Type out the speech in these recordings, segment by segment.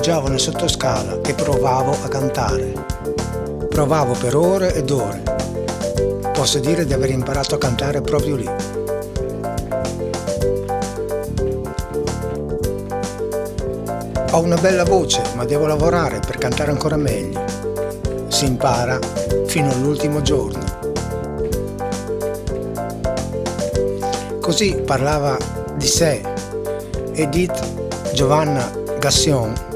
rifugiavo nel sottoscala e provavo a cantare. Provavo per ore ed ore. Posso dire di aver imparato a cantare proprio lì. Ho una bella voce, ma devo lavorare per cantare ancora meglio. Si impara fino all'ultimo giorno. Così parlava di sé, Edith Giovanna Gassion,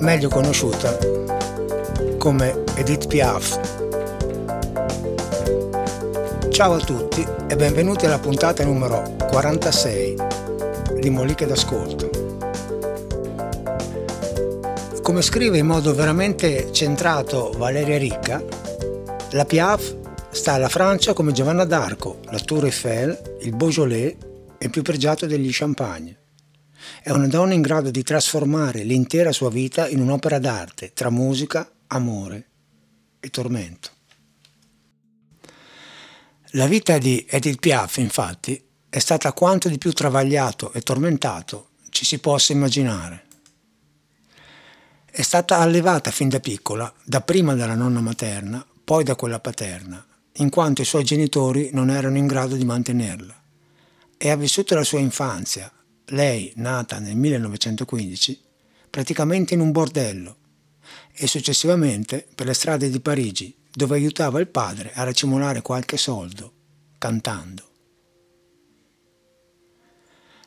meglio conosciuta come Edith Piaf. Ciao a tutti e benvenuti alla puntata numero 46 di Moliche d'Ascolto. Come scrive in modo veramente centrato Valeria Ricca, la Piaf sta alla Francia come Giovanna d'Arco, la Tour Eiffel, il Beaujolais e più pregiato degli Champagne. È una donna in grado di trasformare l'intera sua vita in un'opera d'arte tra musica, amore e tormento. La vita di Edith Piaf, infatti, è stata quanto di più travagliato e tormentato ci si possa immaginare. È stata allevata fin da piccola, dapprima dalla nonna materna, poi da quella paterna, in quanto i suoi genitori non erano in grado di mantenerla. E ha vissuto la sua infanzia, lei nata nel 1915, praticamente in un bordello e successivamente per le strade di Parigi, dove aiutava il padre a racimolare qualche soldo, cantando.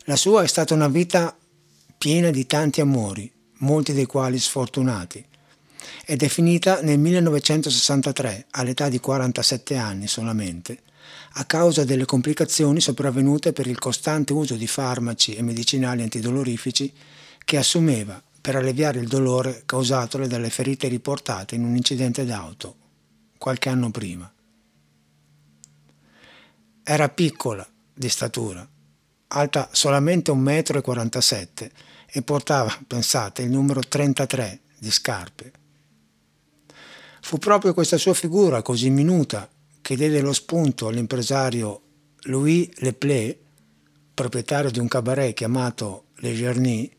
La sua è stata una vita piena di tanti amori, molti dei quali sfortunati, ed è finita nel 1963, all'età di 47 anni solamente, a causa delle complicazioni sopravvenute per il costante uso di farmaci e medicinali antidolorifici che assumeva per alleviare il dolore causatole dalle ferite riportate in un incidente d'auto qualche anno prima. Era piccola di statura, alta solamente 1,47 m e portava, pensate, il numero 33 di scarpe. Fu proprio questa sua figura così minuta che diede lo spunto all'impresario Louis Leplé, proprietario di un cabaret chiamato Le Gerny,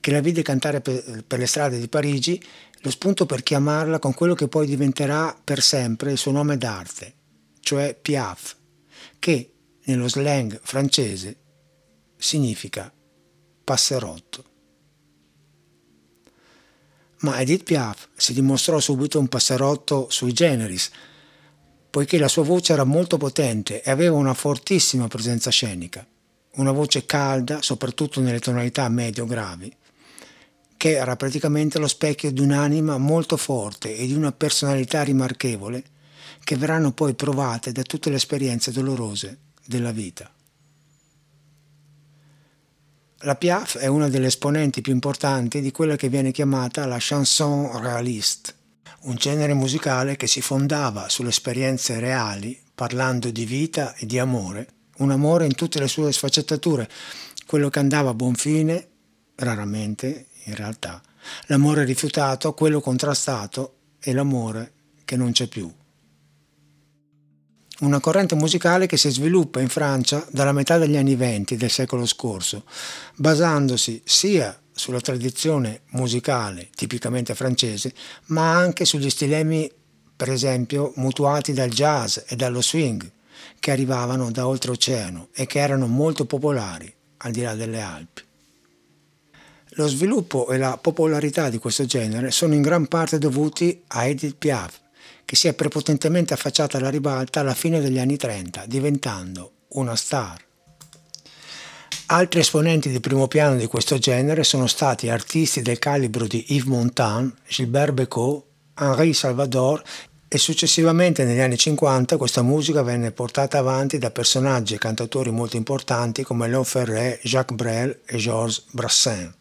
che la vide cantare per, le strade di Parigi, lo spunto per chiamarla con quello che poi diventerà per sempre il suo nome d'arte, cioè Piaf, che nello slang francese significa passerotto. Ma Edith Piaf si dimostrò subito un passerotto sui generis, poiché la sua voce era molto potente e aveva una fortissima presenza scenica, una voce calda, soprattutto nelle tonalità medio-gravi, che era praticamente lo specchio di un'anima molto forte e di una personalità rimarchevole che verranno poi provate da tutte le esperienze dolorose della vita. La Piaf è una delle esponenti più importanti di quella che viene chiamata la chanson réaliste, un genere musicale che si fondava sulle esperienze reali, parlando di vita e di amore, un amore in tutte le sue sfaccettature, quello che andava a buon fine, raramente in realtà, l'amore rifiutato, quello contrastato e l'amore che non c'è più. Una corrente musicale che si sviluppa in Francia dalla metà degli anni venti del secolo scorso, basandosi sia sulla tradizione musicale tipicamente francese, ma anche sugli stilemi, per esempio, mutuati dal jazz e dallo swing, che arrivavano da oltreoceano e che erano molto popolari al di là delle Alpi. Lo sviluppo e la popolarità di questo genere sono in gran parte dovuti a Edith Piaf, che si è prepotentemente affacciata alla ribalta alla fine degli anni 30, diventando una star. Altri esponenti di primo piano di questo genere sono stati artisti del calibro di Yves Montand, Gilbert Bécaud, Henri Salvador e successivamente negli anni 50 questa musica venne portata avanti da personaggi e cantautori molto importanti come Léon Ferré, Jacques Brel e Georges Brassens.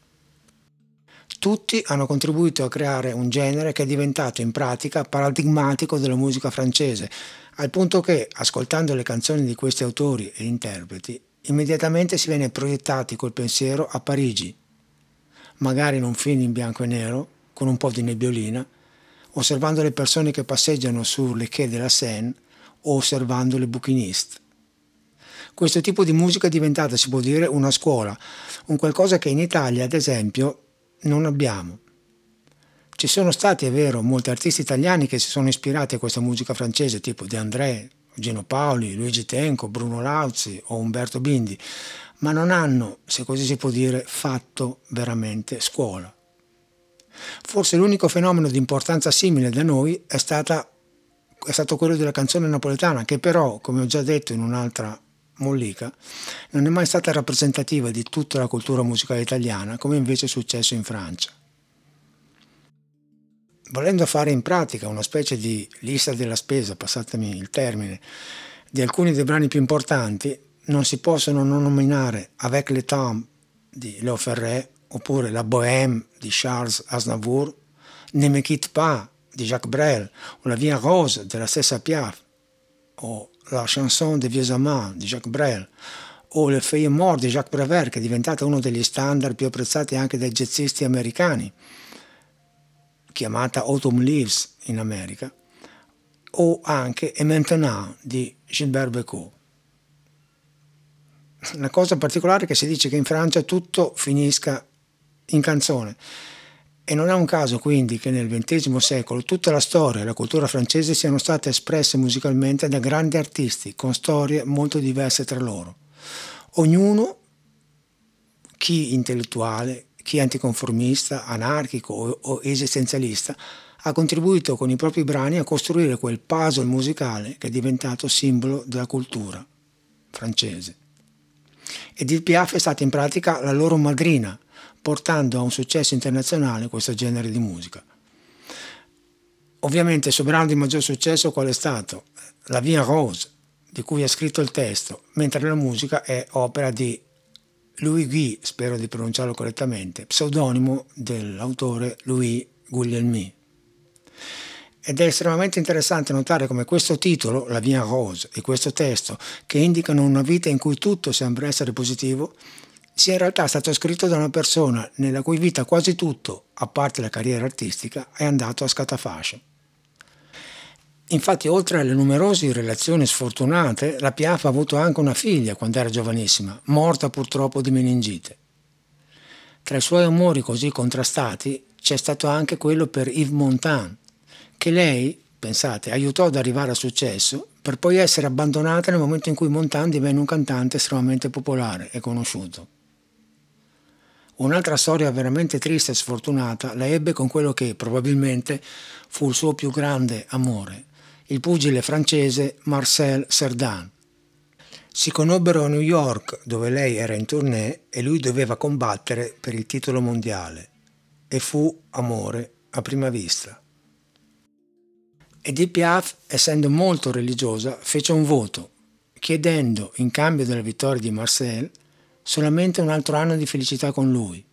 Tutti hanno contribuito a creare un genere che è diventato in pratica paradigmatico della musica francese, al punto che, ascoltando le canzoni di questi autori e interpreti, immediatamente si viene proiettati col pensiero a Parigi, magari in un film in bianco e nero, con un po' di nebbiolina, osservando le persone che passeggiano sulle quai della Seine o osservando le bouquinistes. Questo tipo di musica è diventata, si può dire, una scuola, un qualcosa che in Italia, ad esempio, non abbiamo. Ci sono stati, è vero, molti artisti italiani che si sono ispirati a questa musica francese, tipo De André, Gino Paoli, Luigi Tenco, Bruno Lauzi o Umberto Bindi, ma non hanno, se così si può dire, fatto veramente scuola. Forse l'unico fenomeno di importanza simile da noi è, stata, è stato quello della canzone napoletana, che però, come ho già detto in un'altra mollica, non è mai stata rappresentativa di tutta la cultura musicale italiana, come invece è successo in Francia. Volendo fare in pratica una specie di lista della spesa, passatemi il termine, di alcuni dei brani più importanti, non si possono non nominare Avec le temps di Léo Ferré, oppure La Bohème di Charles Aznavour, Ne me quitte pas di Jacques Brel, o La Vie Rose della stessa Piaf, o La chanson des vieux amants di Jacques Brel, o Le Feuilles Mortes di Jacques Prévert, che è diventato uno degli standard più apprezzati anche dai jazzisti americani, chiamata Autumn Leaves in America, o anche E Maintenant di Gilbert Bécaud. La cosa particolare è che si dice che in Francia tutto finisca in canzone. E non è un caso quindi che nel XX secolo tutta la storia e la cultura francese siano state espresse musicalmente da grandi artisti con storie molto diverse tra loro. Ognuno, chi intellettuale, chi anticonformista, anarchico o esistenzialista, ha contribuito con i propri brani a costruire quel puzzle musicale che è diventato simbolo della cultura francese. Edith Piaf è stata in pratica la loro madrina, portando a un successo internazionale questo genere di musica. Ovviamente il suo brano di maggior successo qual è stato? La Vie Rose, di cui ha scritto il testo, mentre la musica è opera di Louis Guy, spero di pronunciarlo correttamente, pseudonimo dell'autore Louis Guglielmi. Ed è estremamente interessante notare come questo titolo, La Via Rose, e questo testo, che indicano una vita in cui tutto sembra essere positivo, sia in realtà stato scritto da una persona nella cui vita quasi tutto, a parte la carriera artistica, è andato a scatafascio. Infatti, oltre alle numerose relazioni sfortunate, la Piaf ha avuto anche una figlia quando era giovanissima, morta purtroppo di meningite. Tra i suoi amori così contrastati c'è stato anche quello per Yves Montand, che lei, pensate, aiutò ad arrivare al successo per poi essere abbandonata nel momento in cui Montand divenne un cantante estremamente popolare e conosciuto. Un'altra storia veramente triste e sfortunata la ebbe con quello che probabilmente fu il suo più grande amore, il pugile francese Marcel Cerdan. Si conobbero a New York, dove lei era in tournée e lui doveva combattere per il titolo mondiale. E fu amore a prima vista. Edith Piaf, essendo molto religiosa, fece un voto, chiedendo, in cambio della vittoria di Marcel, solamente un altro anno di felicità con lui.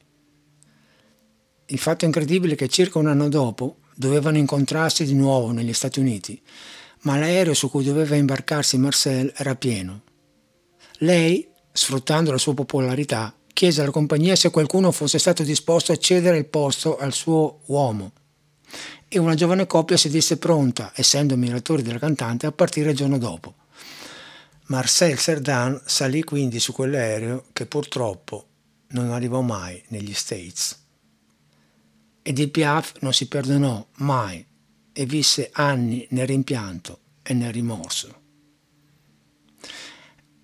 Il fatto incredibile è che circa un anno dopo dovevano incontrarsi di nuovo negli Stati Uniti, ma l'aereo su cui doveva imbarcarsi Marcel era pieno. Lei, sfruttando la sua popolarità, chiese alla compagnia se qualcuno fosse stato disposto a cedere il posto al suo uomo. E una giovane coppia si disse pronta, essendo ammiratori della cantante, a partire il giorno dopo. Marcel Cerdan salì quindi su quell'aereo che purtroppo non arrivò mai negli States. Edith Piaf non si perdonò mai e visse anni nel rimpianto e nel rimorso.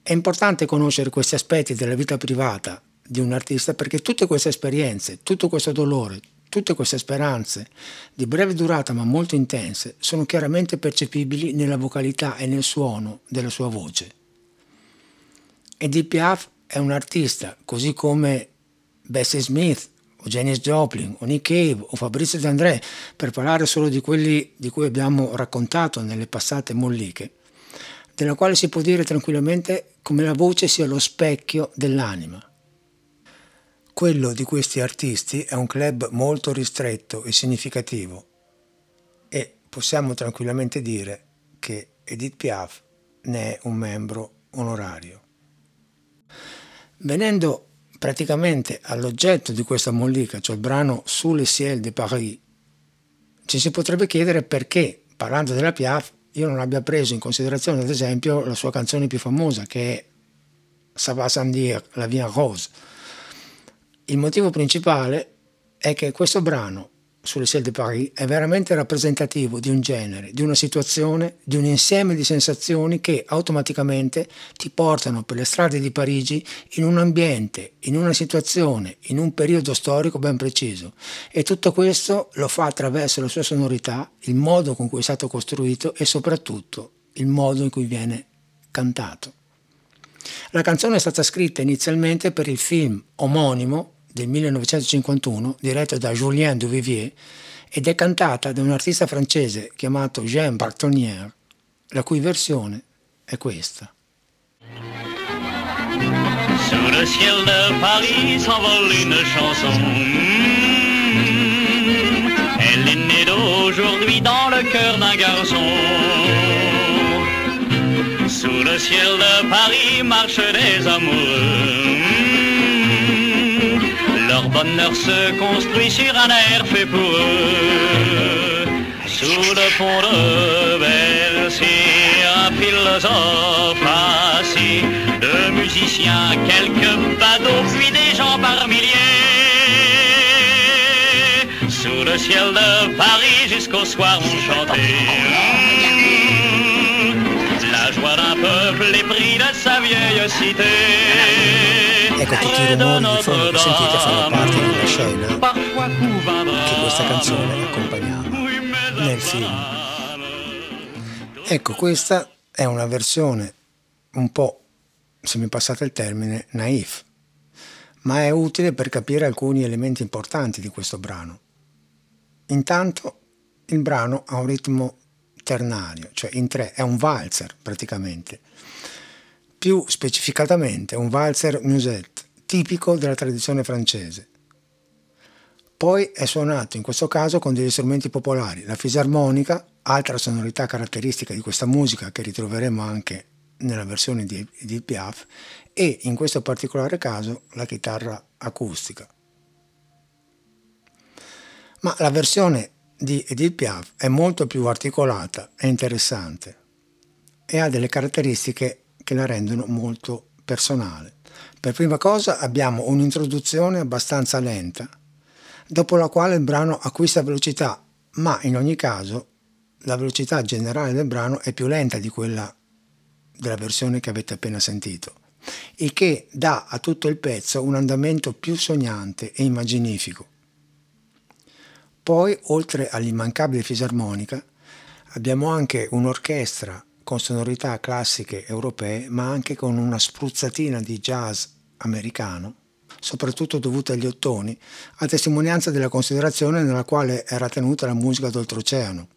È importante conoscere questi aspetti della vita privata di un artista perché tutte queste esperienze, tutto questo dolore, tutte queste speranze di breve durata ma molto intense sono chiaramente percepibili nella vocalità e nel suono della sua voce. Edith Piaf è un artista, così come Bessie Smith o Janis Joplin o Nick Cave o Fabrizio De André, per parlare solo di quelli di cui abbiamo raccontato nelle passate molliche, della quale si può dire tranquillamente come la voce sia lo specchio dell'anima. Quello di questi artisti è un club molto ristretto e significativo e possiamo tranquillamente dire che Edith Piaf ne è un membro onorario. Venendo praticamente all'oggetto di questa mollica, cioè il brano Sous le ciel de Paris, ci si potrebbe chiedere perché, parlando della Piaf, io non abbia preso in considerazione ad esempio la sua canzone più famosa che è Ça va sans dire, La en Rose. Il motivo principale è che questo brano sulle Ciel de Paris è veramente rappresentativo di un genere, di una situazione, di un insieme di sensazioni che automaticamente ti portano per le strade di Parigi in un ambiente, in una situazione, in un periodo storico ben preciso. E tutto questo lo fa attraverso la sua sonorità, il modo con cui è stato costruito e soprattutto il modo in cui viene cantato. La canzone è stata scritta inizialmente per il film omonimo del 1951 diretto da Julien Duvivier ed è cantata da un artista francese chiamato Jean Bartonnier, la cui versione è questa. Sous le ciel de Paris s'envole une chanson. Elle est née d'aujourd'hui dans le cœur d'un garçon. Sous le ciel de Paris marchent des amoureux. Bonheur se construit sur un air fait pour eux. Sous le pont de Bercy, un philosophe assis, de musiciens, quelques badauds, puis des gens par milliers. Sous le ciel de Paris, jusqu'au soir, on chantait. La joie d'un peuple épris de sa vieille cité. Ecco tutti i scena che questa canzone accompagnava nel film. Ecco, questa è una versione un po', se mi passate il termine, naif, ma è utile per capire alcuni elementi importanti di questo brano. Intanto il brano ha un ritmo ternario, cioè in tre, è un valzer praticamente più specificatamente un valzer musette, tipico della tradizione francese. Poi è suonato in questo caso con degli strumenti popolari, la fisarmonica, altra sonorità caratteristica di questa musica che ritroveremo anche nella versione di Edith Piaf, e in questo particolare caso la chitarra acustica. Ma la versione di Edith Piaf è molto più articolata e interessante e ha delle caratteristiche che la rendono molto personale. Per prima cosa abbiamo un'introduzione abbastanza lenta, dopo la quale il brano acquista velocità, ma in ogni caso la velocità generale del brano è più lenta di quella della versione che avete appena sentito, il che dà a tutto il pezzo un andamento più sognante e immaginifico. Poi, oltre all'immancabile fisarmonica, abbiamo anche un'orchestra con sonorità classiche europee, ma anche con una spruzzatina di jazz americano, soprattutto dovuta agli ottoni, a testimonianza della considerazione nella quale era tenuta la musica d'oltreoceano.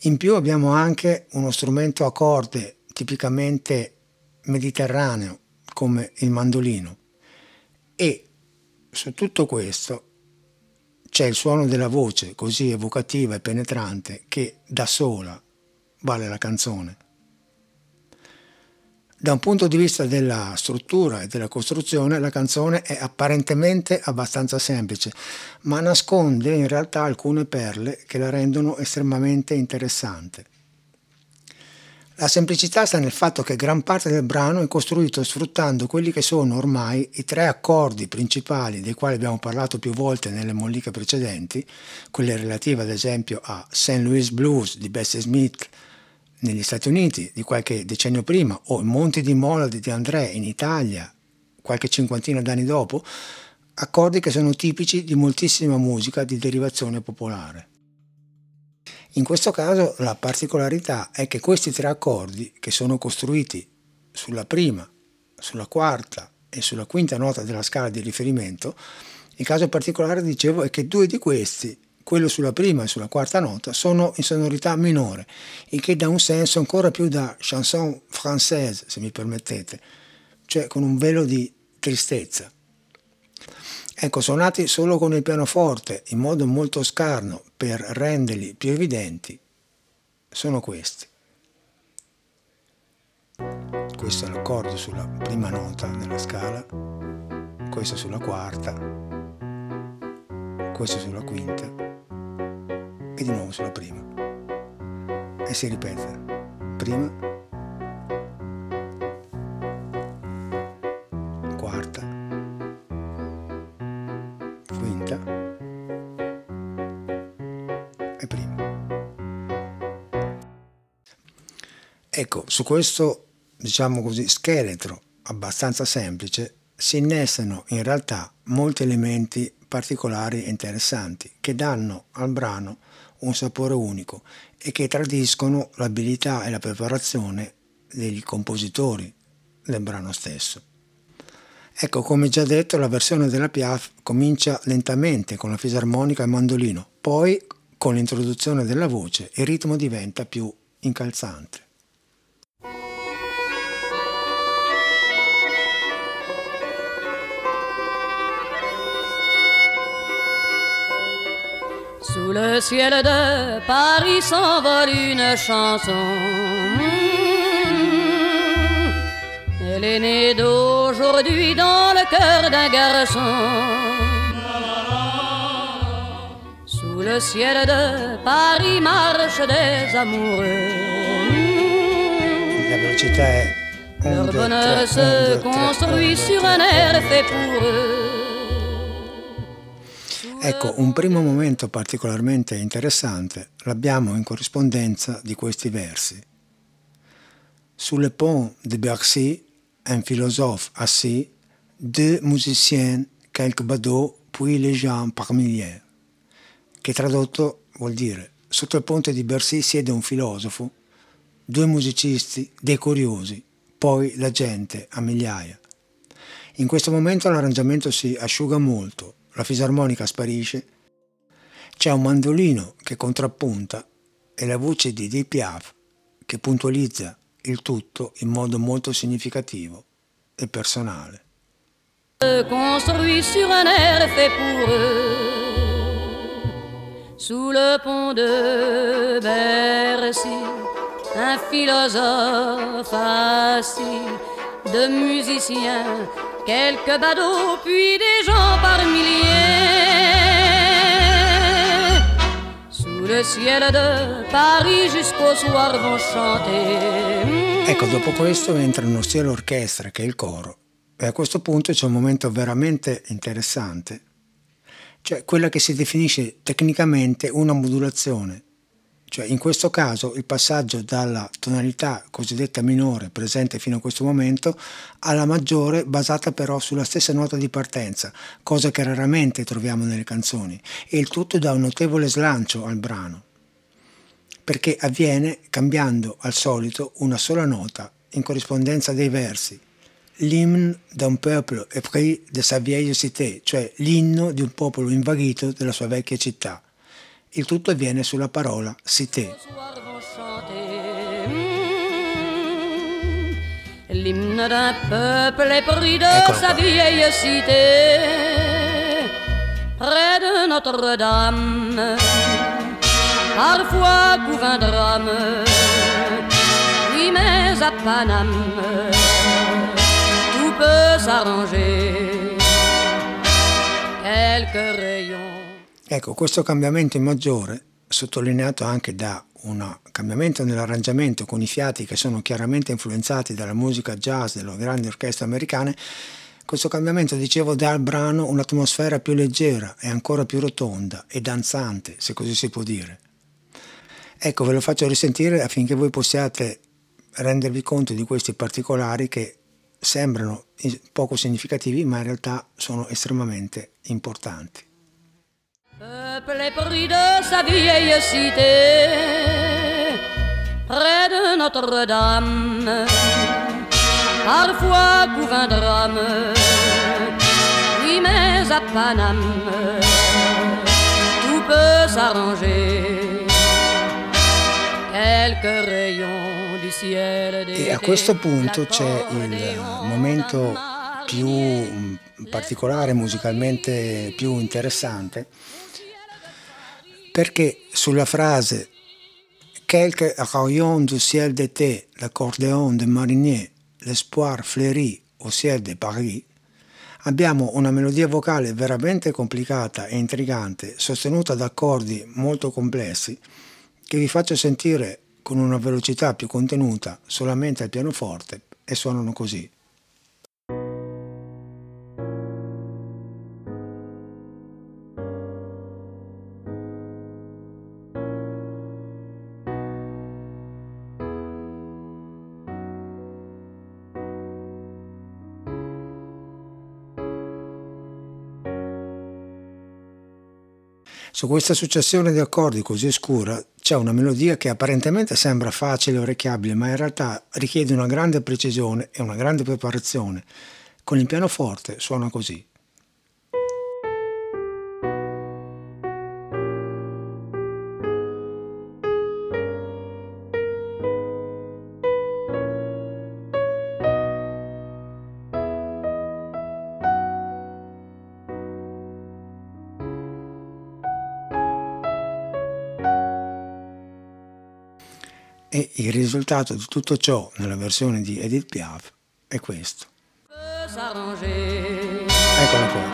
In più abbiamo anche uno strumento a corde tipicamente mediterraneo, come il mandolino. E su tutto questo c'è il suono della voce così evocativa e penetrante che da sola vale la canzone. Da un punto di vista della struttura e della costruzione, la canzone è apparentemente abbastanza semplice, ma nasconde in realtà alcune perle che la rendono estremamente interessante. La semplicità sta nel fatto che gran parte del brano è costruito sfruttando quelli che sono ormai i tre accordi principali dei quali abbiamo parlato più volte nelle molliche precedenti, quelle relative ad esempio a St. Louis Blues di Bessie Smith, negli Stati Uniti di qualche decennio prima o Monti di Mola di André in Italia qualche cinquantina d'anni dopo, accordi che sono tipici di moltissima musica di derivazione popolare. In questo caso la particolarità è che questi tre accordi, che sono costruiti sulla prima, sulla quarta e sulla quinta nota della scala di riferimento, il caso particolare, dicevo, è che due di questi quello sulla prima e sulla quarta nota, sono in sonorità minore, il che dà un senso ancora più da chanson française, se mi permettete, cioè con un velo di tristezza. Ecco, suonati solo con il pianoforte, in modo molto scarno, per renderli più evidenti, sono questi. Questo è l'accordo sulla prima nota della scala, questo sulla quarta, questo sulla quinta e di nuovo sulla prima. E si ripete, prima, quarta, quinta e prima. Ecco, su questo, diciamo così, scheletro abbastanza semplice si innestano in realtà molti elementi particolari e interessanti che danno al brano un sapore unico e che tradiscono l'abilità e la preparazione dei compositori del brano stesso. Ecco, come già detto, la versione della Piaf comincia lentamente con la fisarmonica e il mandolino, poi con l'introduzione della voce il ritmo diventa più incalzante. Sous le ciel de Paris s'envole une chanson. Elle est née d'aujourd'hui dans le cœur d'un garçon. Sous le ciel de Paris marchent des amoureux. La Leur bonheur se construit sur un air fait pour eux. Ecco, un primo momento particolarmente interessante l'abbiamo in corrispondenza di questi versi. Sous le pont de Bercy, un philosophe assis, deux musiciens, quelques badauds, puis les gens par milliers. Che tradotto vuol dire sotto il ponte di Bercy siede un filosofo, due musicisti, dei curiosi, poi la gente a migliaia. In questo momento l'arrangiamento si asciuga molto, la fisarmonica sparisce, c'è un mandolino che contrappunta e la voce di Di Piaf che puntualizza il tutto in modo molto significativo e personale. Construit sur un air fait pour eux, sous le pont de Bercy, un philosophe assis, de musiciens, quelques badauds, puis des gens par milliers. Sous le ciel de Paris jusqu'au soir vont chanter. Ecco, dopo questo entrano sia l'orchestra che il coro e a questo punto c'è un momento veramente interessante, cioè quella che si definisce tecnicamente una modulazione. Cioè in questo caso il passaggio dalla tonalità cosiddetta minore presente fino a questo momento alla maggiore basata però sulla stessa nota di partenza, cosa che raramente troviamo nelle canzoni, e il tutto dà un notevole slancio al brano, perché avviene cambiando al solito una sola nota in corrispondenza dei versi. L'hymne d'un peuple épris de sa vieille cité, cioè l'inno di un popolo invaghito della sua vecchia città. Il tutto avviene sulla parola cité. L'hymne d'un peuple épris de sa vieille cité, près de Notre-Dame, parfois couvre un drame, oui mais à Paname, tout peut s'arranger, quelques rayons. Ecco, questo cambiamento maggiore, sottolineato anche da un cambiamento nell'arrangiamento con i fiati che sono chiaramente influenzati dalla musica jazz delle grandi orchestre americane, questo cambiamento, dicevo, dà al brano un'atmosfera più leggera e ancora più rotonda e danzante, se così si può dire. Ecco, ve lo faccio risentire affinché voi possiate rendervi conto di questi particolari che sembrano poco significativi, ma in realtà sono estremamente importanti. Peuple épris de sa vieille cité, près de Notre-Dame, parfois couvre un drame, oui mais à Paname, tout peut s'arranger, quelques rayons du ciel E a questo punto c'è il momento più particolare, musicalmente più interessante, perché sulla frase Quelques rayons du ciel d'été, l'accordéon de marinier, l'espoir fleuri au ciel de Paris, abbiamo una melodia vocale veramente complicata e intrigante, sostenuta da accordi molto complessi, che vi faccio sentire con una velocità più contenuta solamente al pianoforte e suonano così. Su questa successione di accordi così oscura c'è una melodia che apparentemente sembra facile e orecchiabile, ma in realtà richiede una grande precisione e una grande preparazione. Con il pianoforte suona così. E il risultato di tutto ciò nella versione di Edith Piaf è questo. Eccola qua.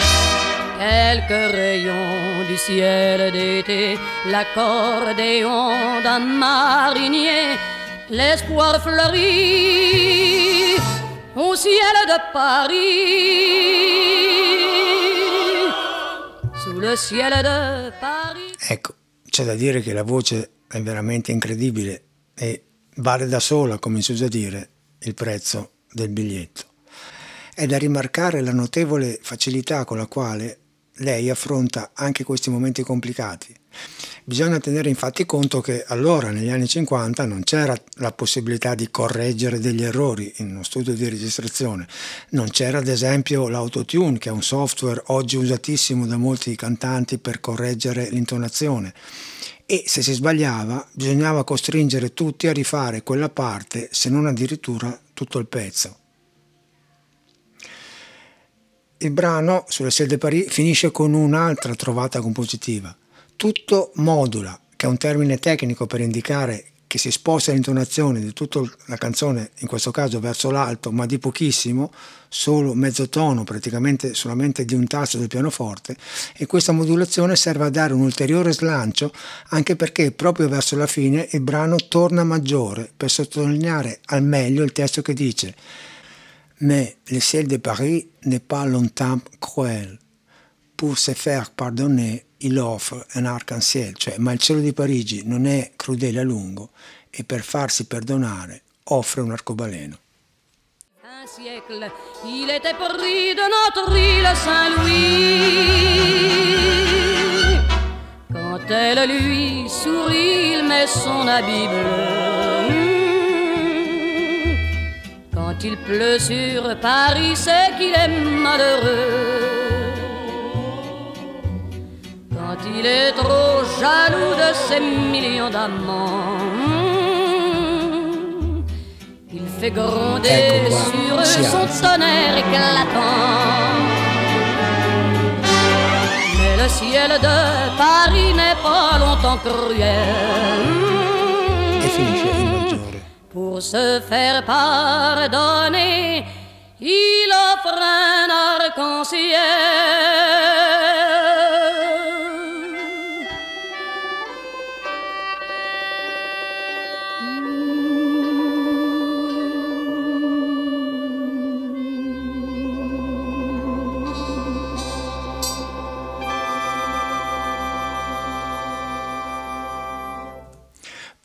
Quelques rayons du ciel d'été, l'accordéon d'un marinier, l'espoir fleurit au ciel de Paris, sous le ciel de Paris. Ecco, c'è da dire che la voce è veramente incredibile e vale da sola, come si usa dire, il prezzo del biglietto. È da rimarcare la notevole facilità con la quale lei affronta anche questi momenti complicati. Bisogna tenere infatti conto che allora, negli anni 50, non c'era la possibilità di correggere degli errori in uno studio di registrazione, non c'era ad esempio l'autotune, che è un software oggi usatissimo da molti cantanti per correggere l'intonazione e se si sbagliava bisognava costringere tutti a rifare quella parte, se non addirittura tutto il pezzo. Il brano sulle Ciel de Paris finisce con un'altra trovata compositiva. Tutto modula, che è un termine tecnico per indicare che si sposta l'intonazione di tutta la canzone, in questo caso verso l'alto, ma di pochissimo, solo mezzo tono, praticamente solamente di un tasto del pianoforte, e questa modulazione serve a dare un ulteriore slancio anche perché proprio verso la fine il brano torna maggiore per sottolineare al meglio il testo che dice Mais le ciel de Paris n'est pas longtemps cruel. Pour se faire pardonner, il offre un arc-en-ciel, cioè ma il cielo di Parigi non è crudele a lungo e per farsi perdonare offre un arcobaleno. Un siècle, il était pris de notre île Saint-Louis. Quand elle lui sourit, il met son habit bleu. Quand il pleut sur Paris, c'est qu'il est malheureux. Quand il est trop jaloux de ses millions d'amants, il fait gronder sur eux son tonnerre éclatant. Mais le ciel de Paris n'est pas longtemps cruel. Pour se faire pardonner, il offre un arc-en-ciel.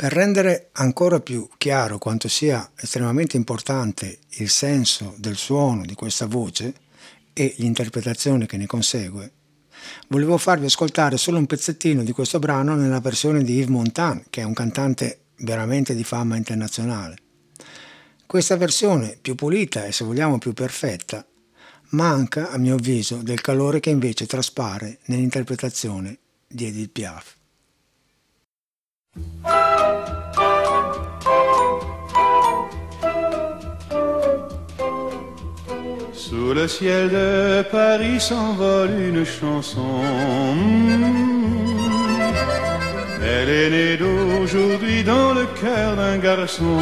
Per rendere ancora più chiaro quanto sia estremamente importante il senso del suono di questa voce e l'interpretazione che ne consegue, volevo farvi ascoltare solo un pezzettino di questo brano nella versione di Yves Montand, che è un cantante veramente di fama internazionale. Questa versione, più pulita e se vogliamo più perfetta, manca, a mio avviso, del calore che invece traspare nell'interpretazione di Edith Piaf. Sous le ciel de Paris s'envole une chanson. Mm. Elle est née d'aujourd'hui dans le cœur d'un garçon.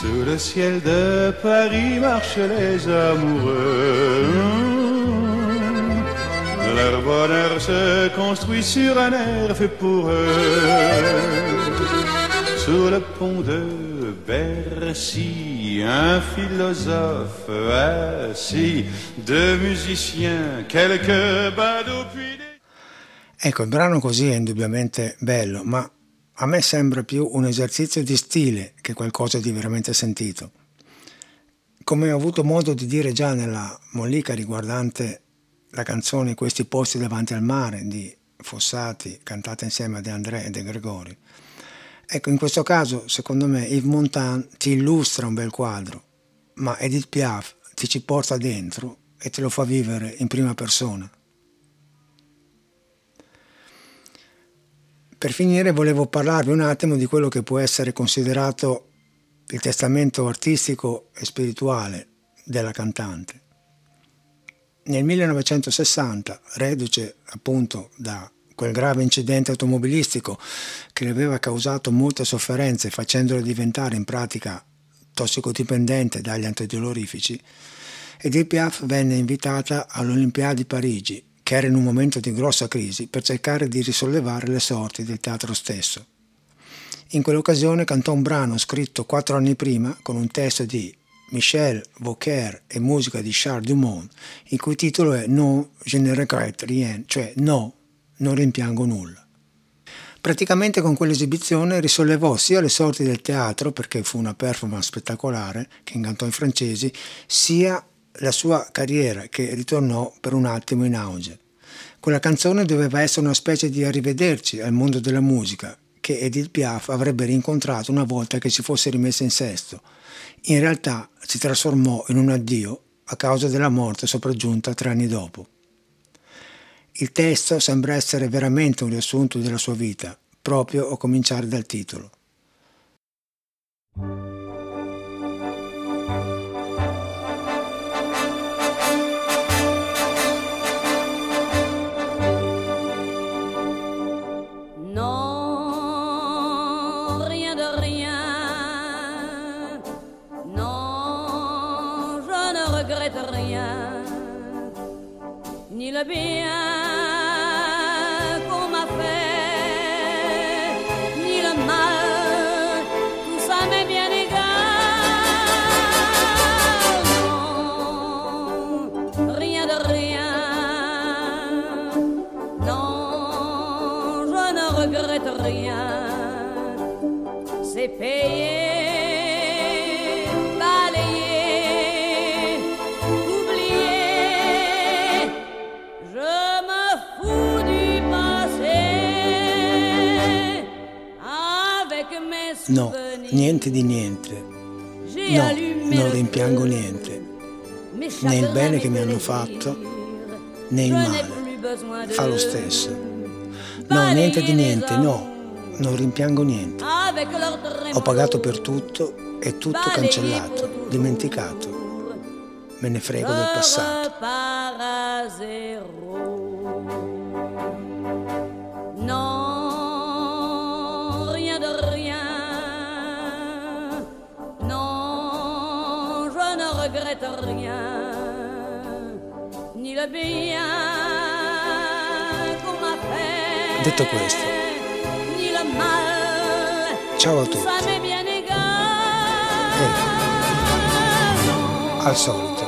Sous le ciel de Paris marchent les amoureux. Leur bonheur se construit sur un air fait pour eux. Sous le pont de Bercy, un philosophe assis, deux musiciens, quelques badauds puis des... Ecco, il brano così è indubbiamente bello, ma a me sembra più un esercizio di stile che qualcosa di veramente sentito. Come ho avuto modo di dire già nella mollica riguardante la canzone Questi posti davanti al mare di Fossati, cantata insieme a De André e De Gregori. Ecco, in questo caso, secondo me, Yves Montand ti illustra un bel quadro, ma Edith Piaf ti ci porta dentro e te lo fa vivere in prima persona. Per finire volevo parlarvi un attimo di quello che può essere considerato il testamento artistico e spirituale della cantante. Nel 1960, reduce appunto da quel grave incidente automobilistico che le aveva causato molte sofferenze facendole diventare in pratica tossicodipendente dagli antidolorifici, Edith Piaf venne invitata all'Olimpiade di Parigi, che era in un momento di grossa crisi, per cercare di risollevare le sorti del teatro stesso. In quell'occasione cantò un brano scritto quattro anni prima con un testo di Michel Vauquer e musica di Charles Dumont, il cui titolo è Non je ne regrette rien, cioè No, non rimpiango nulla. Praticamente con quell'esibizione risollevò sia le sorti del teatro, perché fu una performance spettacolare che incantò i francesi, sia la sua carriera che ritornò per un attimo in auge. Quella canzone doveva essere una specie di arrivederci al mondo della musica che Edith Piaf avrebbe rincontrato una volta che si fosse rimessa in sesto in realtà si trasformò in un addio a causa della morte sopraggiunta tre anni dopo. Il testo sembra essere veramente un riassunto della sua vita, proprio a cominciare dal titolo. Le niente di niente. No, non rimpiango niente. Né il bene che mi hanno fatto, né il male. Fa lo stesso. No, niente di niente, no, non rimpiango niente. Ho pagato per tutto e tutto cancellato, dimenticato. Me ne frego del passato. Detto questo, ciao a tutti. Eh, al solito.